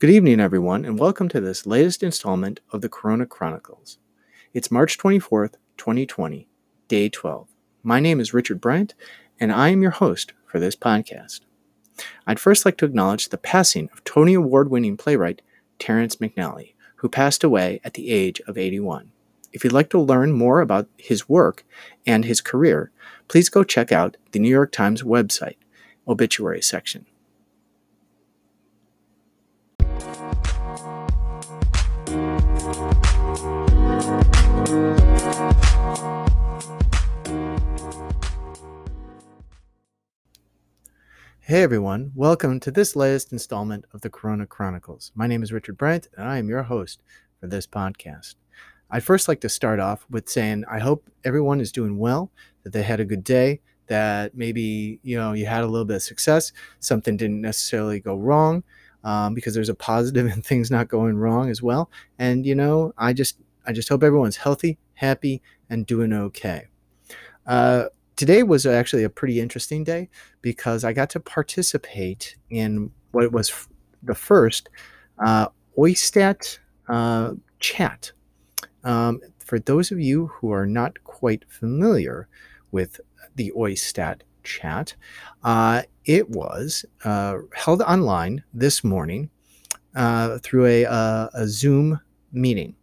Good evening, everyone, and welcome to this latest installment of the Corona Chronicles. It's March 24th, 2020, day 12. My name is Richard Bryant, and I am your host for this podcast. I'd first like to acknowledge the passing of Tony Award winning playwright Terrence McNally, who passed away at the age of 81. If you'd like to learn more about his work and his career, please go check out the New York Times website, obituary section. Hey everyone, welcome to this latest installment of the Corona Chronicles. My name is Richard Bryant, and I am your host for this podcast. I'd first like to start off with saying I hope everyone is doing well, that they had a good day, that maybe you know you had a little bit of success, something didn't necessarily go wrong, um, because there's a positive in things not going wrong as well. And you know, I just I just hope everyone's healthy, happy, and doing okay. Uh, today was actually a pretty interesting day because I got to participate in what was f- the first uh, Oistat uh, chat. Um, for those of you who are not quite familiar with the Oistat chat, uh, it was uh, held online this morning uh, through a, uh, a Zoom meeting.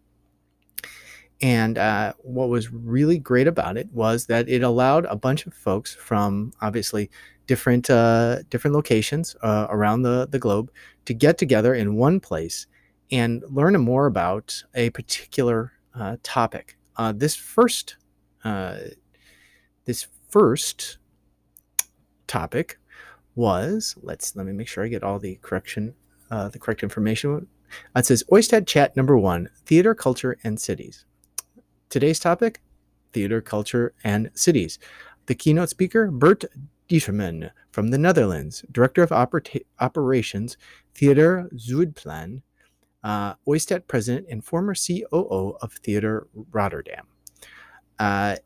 And uh, what was really great about it was that it allowed a bunch of folks from obviously different uh, different locations uh, around the, the globe to get together in one place and learn more about a particular uh, topic. Uh, this first uh, this first topic was let's let me make sure I get all the correction the correct information. It says Oistat Chat number one: Theater, Culture, and Cities. Today's topic theater, culture, and cities. The keynote speaker, Bert Dieterman from the Netherlands, Director of Oper- Operations, Theater Zuidplein, uh, President, and former COO of Theater Rotterdam. Uh,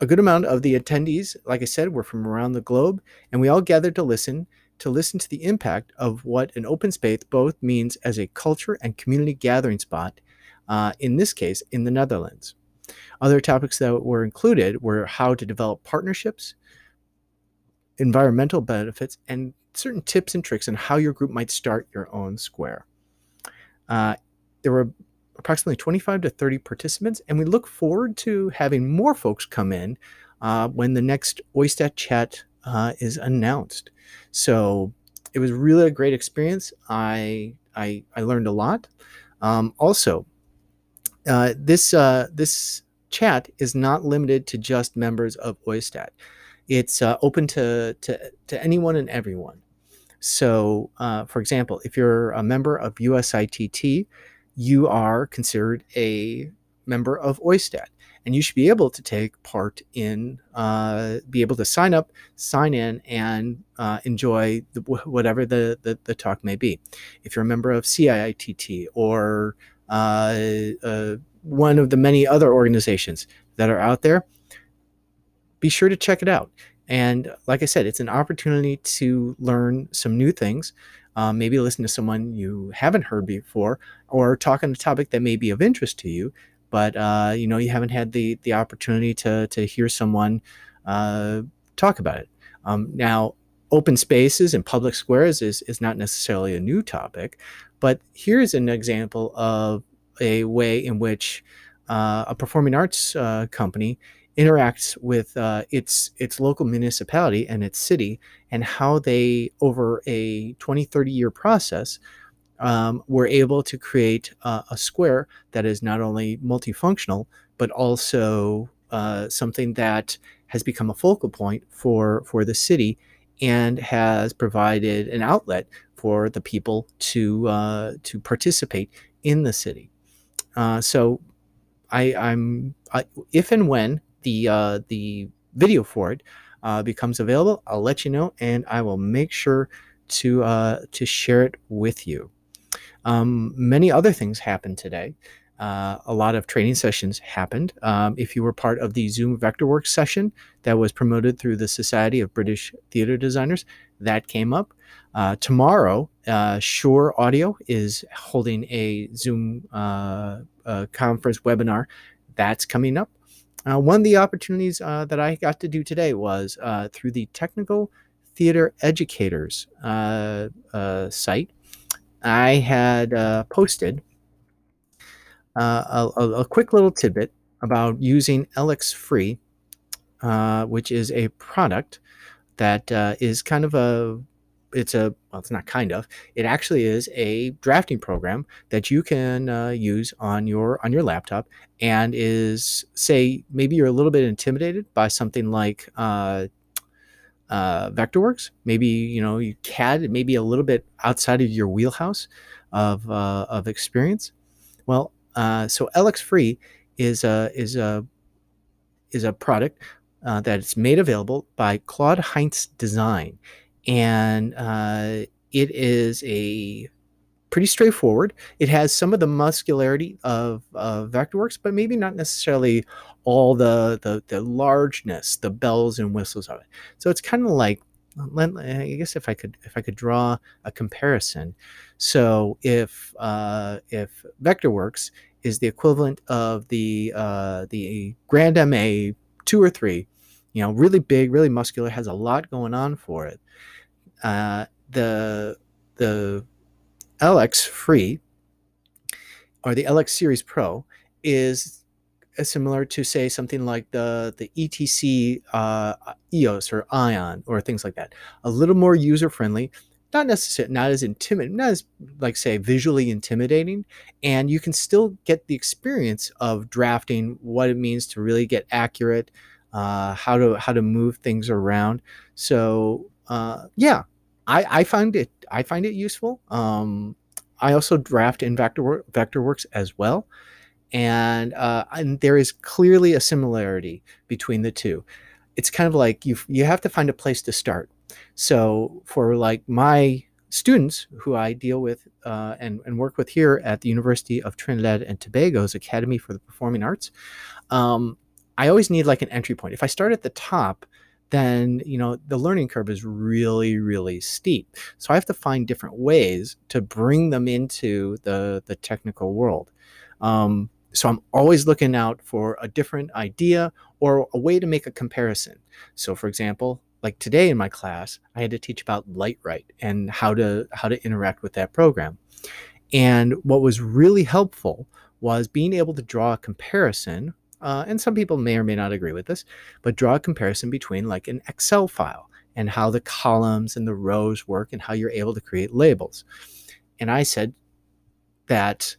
a good amount of the attendees, like I said, were from around the globe, and we all gathered to listen to listen to the impact of what an open space both means as a culture and community gathering spot uh, in this case, in the Netherlands. Other topics that were included were how to develop partnerships, environmental benefits, and certain tips and tricks on how your group might start your own square. Uh, there were approximately 25 to 30 participants, and we look forward to having more folks come in uh, when the next Oistat chat uh, is announced. So it was really a great experience. I I, I learned a lot. Um, also, uh, this uh, this chat is not limited to just members of Oistat. It's uh, open to, to to anyone and everyone. So, uh, for example, if you're a member of USITT, you are considered a member of Oistat, and you should be able to take part in, uh, be able to sign up, sign in, and enjoy the, whatever the, the, the talk may be. If you're a member of CITT or one of the many other organizations that are out there, be sure to check it out. And like I said, it's an opportunity to learn some new things. Um, maybe listen to someone you haven't heard before, or talk on a topic that may be of interest to you, but uh, you know you haven't had the the opportunity to to hear someone uh, talk about it. Um, now, open spaces and public squares is is not necessarily a new topic, but here's an example of a way in which uh, a performing arts uh, company interacts with uh, its its local municipality and its city and how they over a 20 30 year process um, were able to create a square that is not only multifunctional but also uh, something that has become a focal point for for the city and has provided an outlet for the people to uh, to participate in the city. Uh, so, I, I'm I, if and when the uh, the video for it uh, becomes available, I'll let you know, and I will make sure to uh, to share it with you. Um, many other things happened today. Uh, a lot of training sessions happened. Um, if you were part of the Zoom Vectorworks session that was promoted through the Society of British Theatre Designers, that came up. Uh, tomorrow, uh, Shure Audio is holding a Zoom uh, uh, conference webinar. That's coming up. Uh, one of the opportunities that I got to do today was through the Technical Theater Educators site. I had posted uh, a, a, quick little tidbit about using LX Free, uh, which is a product that uh, is kind of a it's a well it's not kind of it actually is a drafting program that you can uh, use on your on your laptop and is say maybe you're a little bit intimidated by something like uh, uh, vectorworks. Maybe you know you cad maybe a little bit outside of your wheelhouse of uh, of experience. Well uh, so LX Free is a is a is a product uh, that's made available by Claude Heintz Design, and uh, it is a pretty straightforward. It has some of the muscularity of Vectorworks, but maybe not necessarily all the, the the largeness, the bells and whistles of it. So it's kind of like I guess if I could if I could draw a comparison. So if uh, if Vectorworks is the equivalent of the uh, the Grand MA two or three, you know, really big, really muscular, has a lot going on for it. Uh, the the LX Free or the LX Series Pro is similar to say something like the the ETC uh, EOS or Ion or things like that. A little more user friendly, not necessarily not as intimidating, not as like say visually intimidating, and you can still get the experience of drafting what it means to really get accurate, uh, how to how to move things around. So uh, yeah, I, I find it I find it useful. Um, I also draft in Vector Vectorworks as well and uh, and there is clearly a similarity between the two. It's kind of like you you have to find a place to start. So for like my students who I deal with uh, and, and work with here at the University of Trinidad and Tobago's Academy for the Performing Arts, um, I always need like an entry point. If I start at the top, then you know the learning curve is really really steep so i have to find different ways to bring them into the the technical world um, so I'm always looking out for a different idea or a way to make a comparison. So for example, like today in my class, I had to teach about Lightwright and how to how to interact with that program. And what was really helpful was being able to draw a comparison. Uh, and some people may or may not agree with this, but draw a comparison between like an Excel file and how the columns and the rows work and how you're able to create labels. And I said that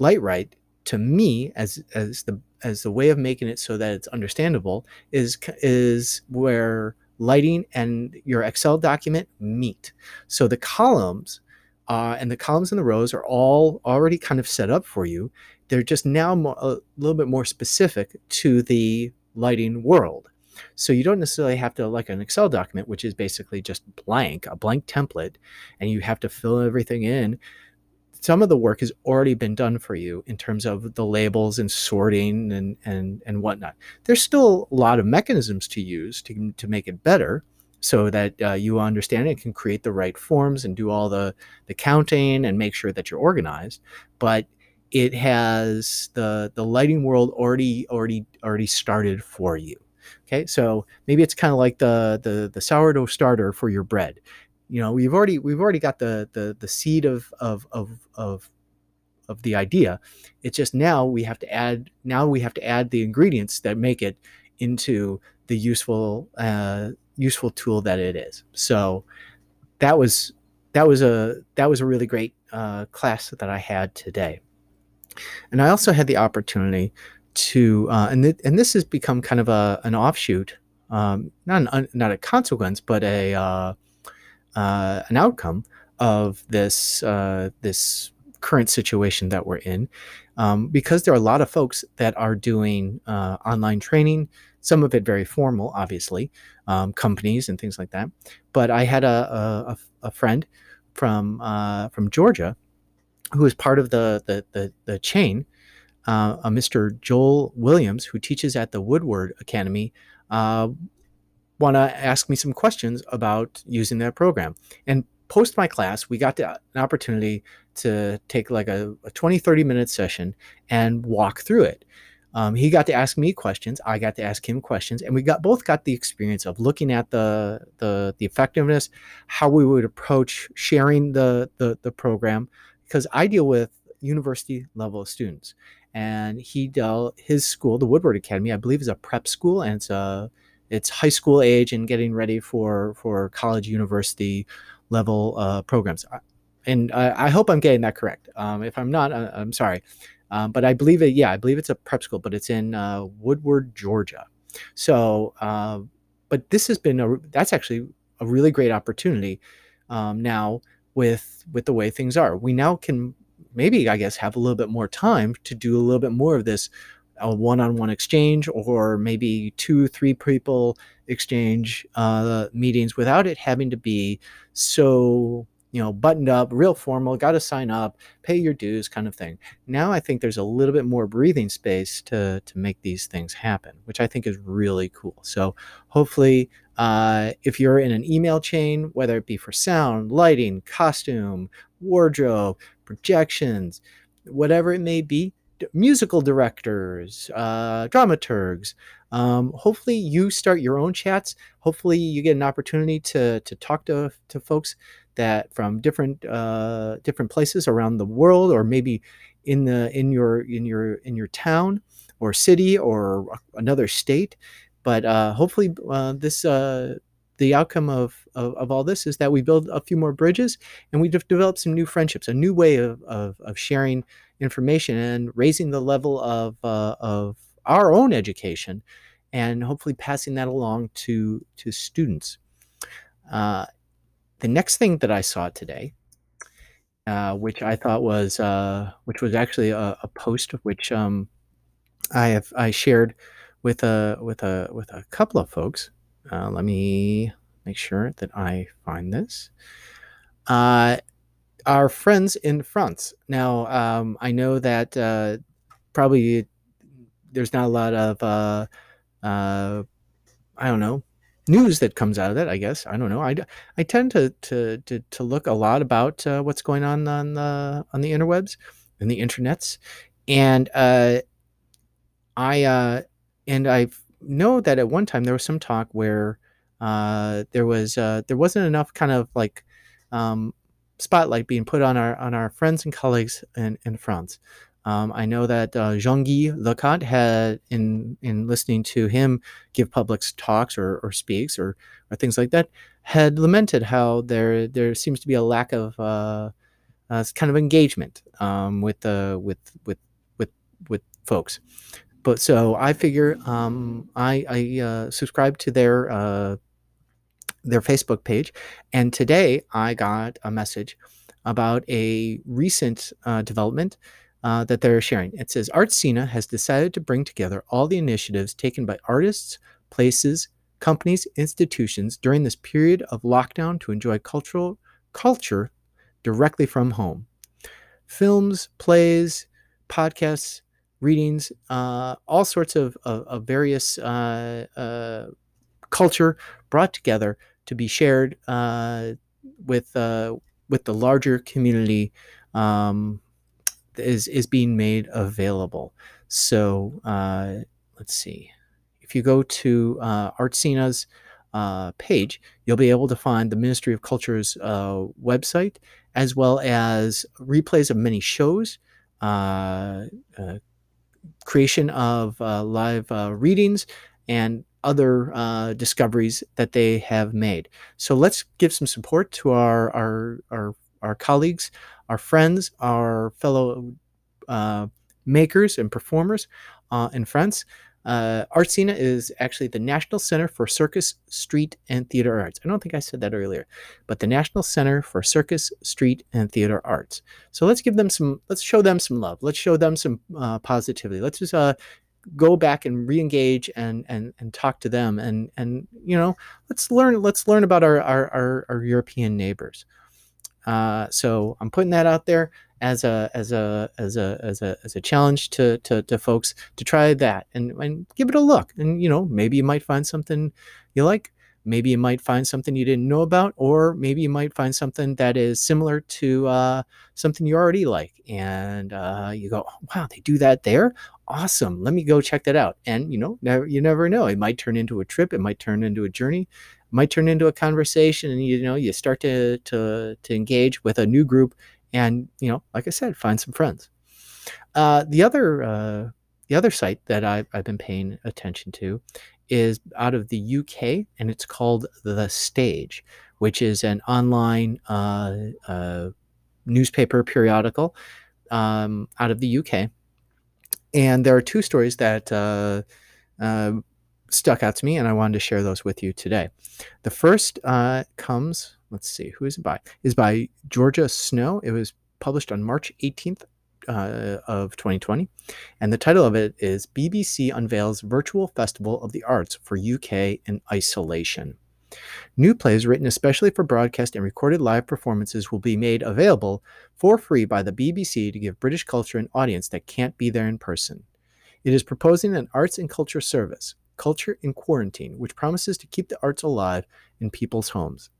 Lightwright to me as as the as the way of making it so that it's understandable is is where lighting and your Excel document meet. So the columns uh, and the columns and the rows are all already kind of set up for you. They're just now more, a little bit more specific to the lighting world. So you don't necessarily have to like an Excel document, which is basically just blank, a blank template, and you have to fill everything in some of the work has already been done for you in terms of the labels and sorting and and and whatnot. There's still a lot of mechanisms to use to to make it better, so that uh, you understand it can create the right forms and do all the the counting and make sure that you're organized. But it has the the lighting world already already already started for you. Okay, so maybe it's kind of like the the the sourdough starter for your bread you know we've already we've already got the the the seed of of of of of the idea. It's just now we have to add now we have to add the ingredients that make it into the useful uh, useful tool that it is. So that was that was a that was a really great uh, class that i had today. And i also had the opportunity to uh, and, th- and this has become kind of a an offshoot um, not an, not a consequence but a uh, an outcome of this uh, this current situation that we're in, um, because there are a lot of folks that are doing uh, online training. Some of it very formal, obviously, um, companies and things like that. But I had a, a, a friend from uh, from Georgia who was part of the the the, the chain uh, a Mr. Joel Williams, who teaches at the Woodward Academy, uh, want to ask me some questions about using that program. And post my class, we got to, an opportunity to take like a, a 20, 30 minute session and walk through it. Um, he got to ask me questions. I got to ask him questions, and we got both got the experience of looking at the the the effectiveness, how we would approach sharing the the, the program, because I deal with university level students, and he dealt his school, the Woodward Academy, I believe, is a prep school, and it's a it's high school age and getting ready for for college university level uh, programs. And I, I, hope I'm getting that correct. Um, if I'm not, I, am sorry. Um, but I believe it. Yeah, I believe it's a prep school, but it's in uh, Woodward, Georgia. So, uh, but this has been a that's actually a really great opportunity um, now with with the way things are. We now can maybe I guess have a little bit more time to do a little bit more of this a one-on-one exchange or maybe two three people exchange uh, meetings without it having to be so you know buttoned up real formal got to sign up pay your dues kind of thing. Now i think there's a little bit more breathing space to to make these things happen which i think is really cool. So hopefully uh, if you're in an email chain whether it be for sound lighting costume wardrobe projections whatever it may be musical directors, uh, dramaturgs. Um, hopefully, you start your own chats. Hopefully, you get an opportunity to to talk to to folks that from different uh, different places around the world, or maybe in the in your in your in your town or city or another state. But uh, hopefully, uh, this uh, the outcome of, of, of, all this is that we build a few more bridges and we develop some new friendships, a new way of, of, of sharing information and raising the level of, uh, of our own education and hopefully passing that along to, to students. Uh, the next thing that I saw today, uh, which I thought was, uh, which was actually a, a post which um, I have I shared with a with a with a couple of folks. Uh, let me make sure that I find this. Uh, our friends in France. Now, um, I know that uh, probably there's not a lot of, uh, uh, I don't know, news that comes out of that. I guess I don't know. I, I tend to, to to to look a lot about uh, what's going on on the on the interwebs and the internets, and uh, I uh, and I know that at one time there was some talk where uh, there was uh, there wasn't enough kind of like um, spotlight being put on our on our friends and colleagues in, in France. Um, I know that uh, Jean-Guy Lecat had, in in listening to him give public talks or, or speaks or, or things like that, had lamented how there there seems to be a lack of uh, uh, kind of engagement um, with uh, with with with with folks. But so I figure um, I, I uh, subscribe to their uh, their Facebook page. And today I got a message about a recent uh, development uh, that they're sharing. It says ARTCENA has decided to bring together all the initiatives taken by artists, places, companies, institutions during this period of lockdown to enjoy cultural culture directly from home. Films, plays, podcasts, readings, uh, all sorts of, of, of various uh, uh, culture brought together to be shared uh, with with the larger community um, is is being made available. So let's see. If you go to uh, ARTCENA's uh, page, you'll be able to find the Ministry of Culture's uh, website, as well as replays of many shows, uh, creation of live readings, and other uh, discoveries that they have made. So let's give some support to our our our, our colleagues, our friends, our fellow uh, makers and performers uh, in France. Uh, ARTCENA is actually the National Center for Circus, Street, and Theater Arts. I don't think I said that earlier, but the National Center for Circus, Street, and Theater Arts. So let's give them some, let's show them some love. Let's show them some uh, positivity. Let's just uh, go back and re-engage and and and talk to them and and you know let's learn let's learn about our our, our, our European neighbors. Uh, so I'm putting that out there as a as a as a as a as a challenge to to, to folks to try that and and give it a look. And you know, maybe you might find something you like. Maybe you might find something you didn't know about, or maybe you might find something that is similar to uh, something you already like, and uh, you go, oh, "Wow, they do that there! Awesome! Let me go check that out." And you know, never, you never know. It might turn into a trip. It might turn into a journey. It might turn into a conversation, and you know, you start to to to engage with a new group, and you know, like I said, find some friends. Uh, the other uh, the other site that I've, I've been paying attention to is out of the UK and it's called The Stage, which is an online uh, uh, newspaper periodical um, out of the UK. And there are two stories that uh, uh, stuck out to me, and I wanted to share those with you today. The first uh, comes, let's see, who is it by? Is by Georgia Snow. It was published on March 18th, uh, of 2020. And the title of it is BBC Unveils Virtual Festival of the Arts for UK in Isolation. New plays written especially for broadcast and recorded live performances will be made available for free by the BBC to give British culture an audience that can't be there in person. It is proposing an arts and culture service, Culture in Quarantine, which promises to keep the arts alive in people's homes.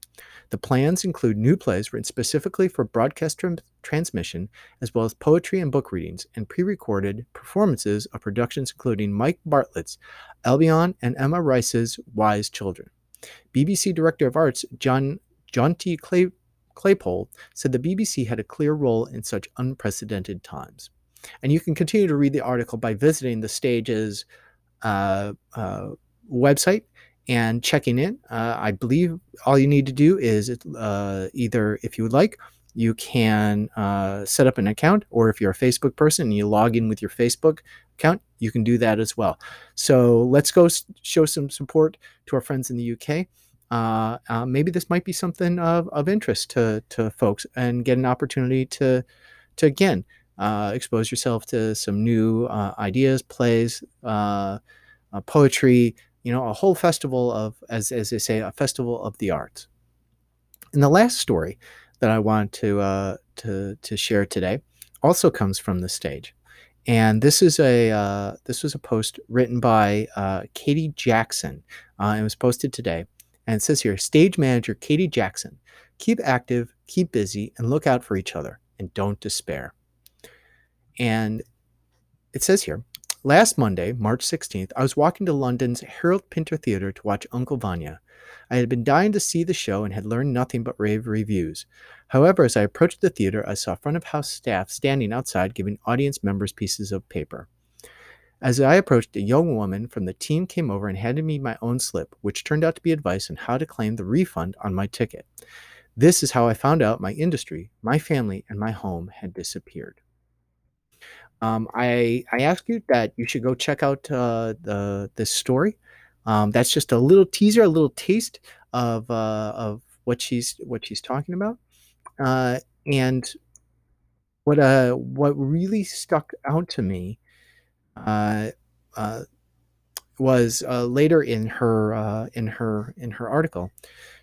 The plans include new plays written specifically for broadcast tr- transmission, as well as poetry and book readings, and pre recorded performances of productions including Mike Bartlett's Albion and Emma Rice's Wise Children. BBC Director of Arts John T. Clay, Claypole said the BBC had a clear role in such unprecedented times. And you can continue to read the article by visiting the stage's uh, uh, website and checking in. Uh, I believe all you need to do is uh, either, if you would like, you can uh, set up an account, or if you're a Facebook person and you log in with your Facebook account, you can do that as well. So let's go show some support to our friends in the UK. Uh, uh, maybe this might be something of, of interest to, to folks and get an opportunity to, to again, uh, expose yourself to some new ideas, plays, poetry, you know, a whole festival of, as, as they say, a festival of the arts. And the last story that I want to, uh, to, to share today also comes from the stage. And this is a uh, this was a post written by uh, Katie Jackson. Uh, it was posted today, and it says here: Stage manager Katie Jackson, keep active, keep busy, and look out for each other, and don't despair. And it says here: Last Monday, March 16th, I was walking to London's Harold Pinter Theatre to watch Uncle Vanya. I had been dying to see the show and had learned nothing but rave reviews. However, as I approached the theater, I saw front of house staff standing outside giving audience members pieces of paper. As I approached, a young woman from the team came over and handed me my own slip, which turned out to be advice on how to claim the refund on my ticket. This is how I found out my industry, my family, and my home had disappeared. Um, I I ask you that you should go check out uh, the this story. Um, that's just a little teaser, a little taste of uh, of what she's what she's talking about, uh, and what uh what really stuck out to me uh, uh, was uh, later in her uh, in her in her article.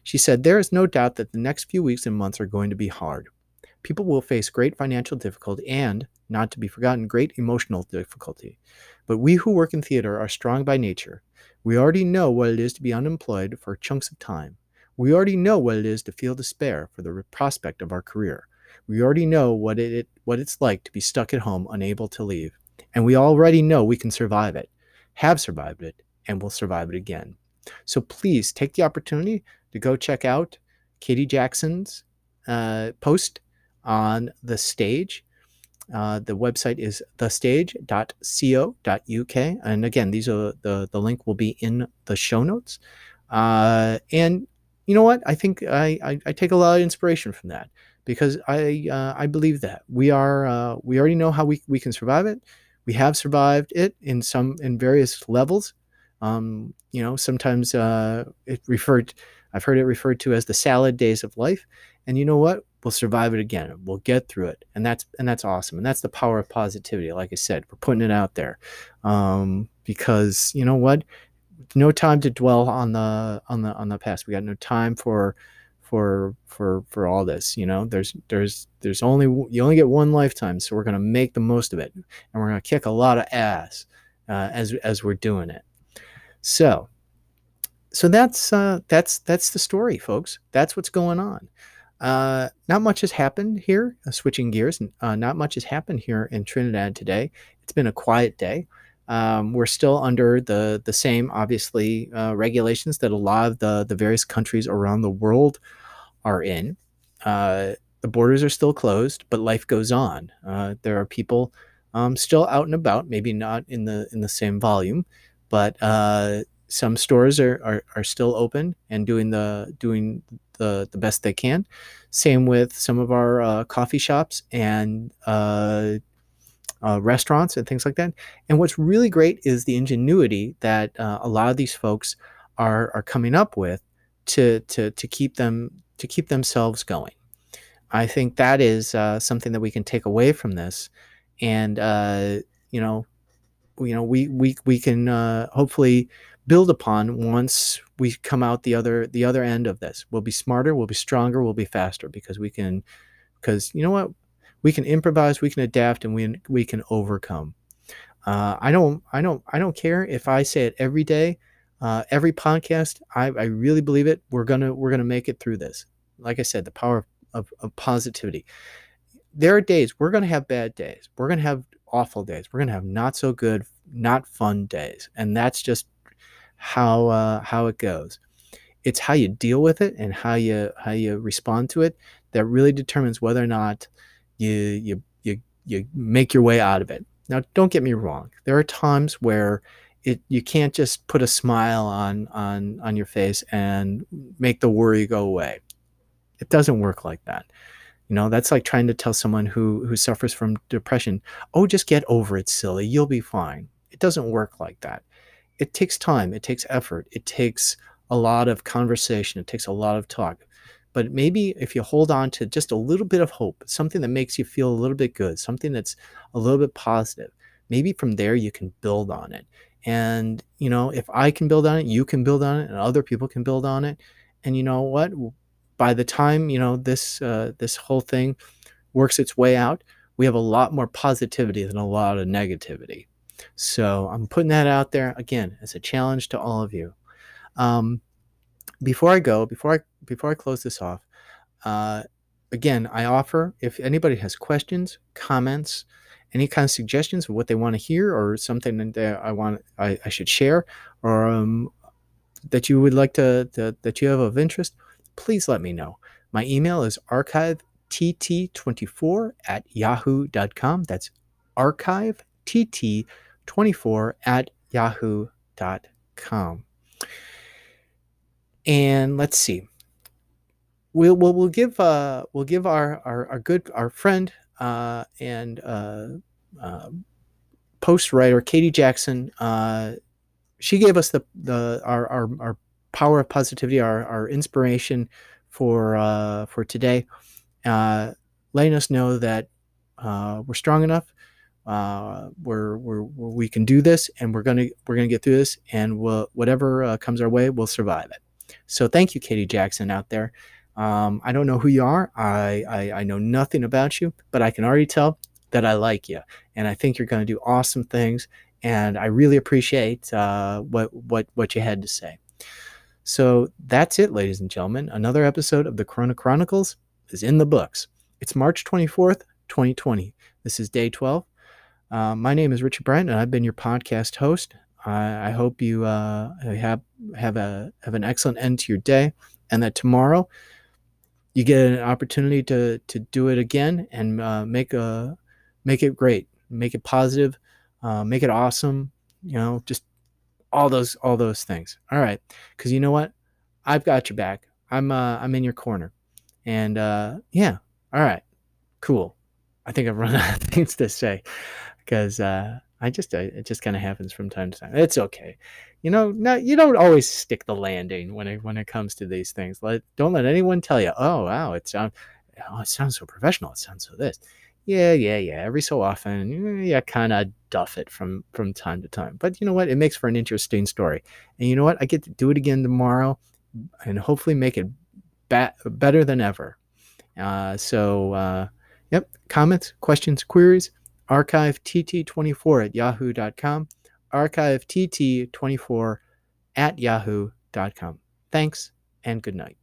She said, "There is no doubt that the next few weeks and months are going to be hard. People will face great financial difficulty and, not to be forgotten, great emotional difficulty. But we who work in theater are strong by nature. We already know what it is to be unemployed for chunks of time. We already know what it is to feel despair for the prospect of our career. We already know what it what it's like to be stuck at home unable to leave. And we already know we can survive it, have survived it, and will survive it again. So please take the opportunity to go check out Katie Jackson's uh, post on the stage. Uh, the website is thestage.co.uk. And again, these are the, the link will be in the show notes. Uh, and you know what? I think I, I, I, take a lot of inspiration from that because I uh, I believe that we are uh, we already know how we, we can survive it. We have survived it in some in various levels. Um, you know, sometimes uh, it referred I've heard it referred to as the salad days of life. And you know what? We'll survive it again we'll get through it. And that's and that's awesome. And that's the power of positivity like i said we're putting it out there. Um, because you know what? No time to dwell on the on the on the past. We got no time for for for for all this you know? There's there's there's only you only get one lifetime so we're going to make the most of it. And we're going to kick a lot of ass uh, as as we're doing it. So so that's uh, that's that's the story folks. That's what's going on uh, not much has happened here uh, switching gears uh, not much has happened here in trinidad today it's been a quiet day um, we're still under the the same obviously uh, regulations that a lot of the the various countries around the world are in. Uh, the borders are still closed, but life goes on. There are people um, still out and about, maybe not in the in the same volume, but some stores are, are, are still open and doing the doing the, the best they can. Same with some of our uh, coffee shops and uh, uh, restaurants and things like that. And what's really great is the ingenuity that uh, a lot of these folks are are coming up with to to to keep them to keep themselves going. I think that is uh, something that we can take away from this, and uh, you know, you know, we we we can hopefully build upon once we come out the other the other end of this. We'll be smarter, we'll be stronger, we'll be faster because we can. Because you know what, we can improvise, we can adapt, and we we can overcome. Uh, I don't I don't I don't care if I say it every day, uh, every podcast. I, I really believe it. We're gonna we're gonna make it through this like I said, the power of, of positivity. There are days we're to have bad days. We're to have awful days. We're to have not so good, not fun days, and that's just how uh, how it goes. It's how you deal with it and how you how you respond to it that really determines whether or not you you you you make your way out of it. Now, don't get me wrong. There are times where it you can't just put a smile on on on your face and make the worry go away. It doesn't work like that. You know, that's like trying to tell someone who who suffers from depression, "Oh, just get over it, silly. You'll be fine." It doesn't work like that. It takes time, it takes effort, it takes a lot of conversation, it takes a lot of talk. But maybe if you hold on to just a little bit of hope, something that makes you feel a little bit good, something that's a little bit positive, maybe from there you can build on it. And, you know, if I can build on it, you can build on it, and other people can build on it. And you know what? by the time you know this uh, this whole thing works its way out, we have a lot more positivity than a lot of negativity. So I'm putting that out there again as a challenge to all of you. Um, before I go, before I before I close this off, uh, again, I offer if anybody has questions, comments, any kind of suggestions of what they want to hear or something that I want I, I should share or um, that you would like to, to that you have of interest, please let me know. My email is archivet24 at yahoo.com. That's archivet24 at yahoo.com. And let's see. We'll, we'll, we'll give uh, we'll give our, our, our good our friend uh, and uh, uh, post writer Katie Jackson. Uh, she gave us the the our, our, our power of positivity, our, our inspiration for uh, for today, uh, letting us know that uh, we're strong enough. Uh, we're, we're, we can do this, and we're gonna we're gonna get through this, and we'll, whatever uh, comes our way, we'll survive it. So thank you, Katie Jackson, out there. Um, I don't know who you are. I, I I know nothing about you, but I can already tell that I like you, and I think you're going to do awesome things. And I really appreciate uh, what what what you had to say. So that's it, ladies and gentlemen. Another episode of the Corona Chronicles is in the books. It's March 24th, 2020. This is day 12. Uh, my name is Richard Bryant, and I've been your podcast host. I, I hope you uh, have have a have an excellent end to your day, and that tomorrow you get an opportunity to to do it again and uh, make a make it great, make it positive, uh, make it awesome. You know, just all those all those things. All right, because you know what, I've got your back. I'm uh, I'm in your corner, and yeah, all right, cool. I think I've run out of things to say because uh, I just uh, it just kind of happens from time to time. It's okay, you know. No, you don't always stick the landing when it when it comes to these things. Let don't let anyone tell you, oh wow, it sounds oh it sounds so professional. It sounds so this yeah, yeah, yeah. Every so often, yeah, kind of duff it from from time to time. But you know what? It makes for an interesting story. And you know what? I get to do it again tomorrow, and hopefully make it ba- better than ever. Uh, so, uh, yep, comments, questions, queries, Archive tt24 at yahoo.com, archiveTT24 at yahoo.com. Thanks and good night.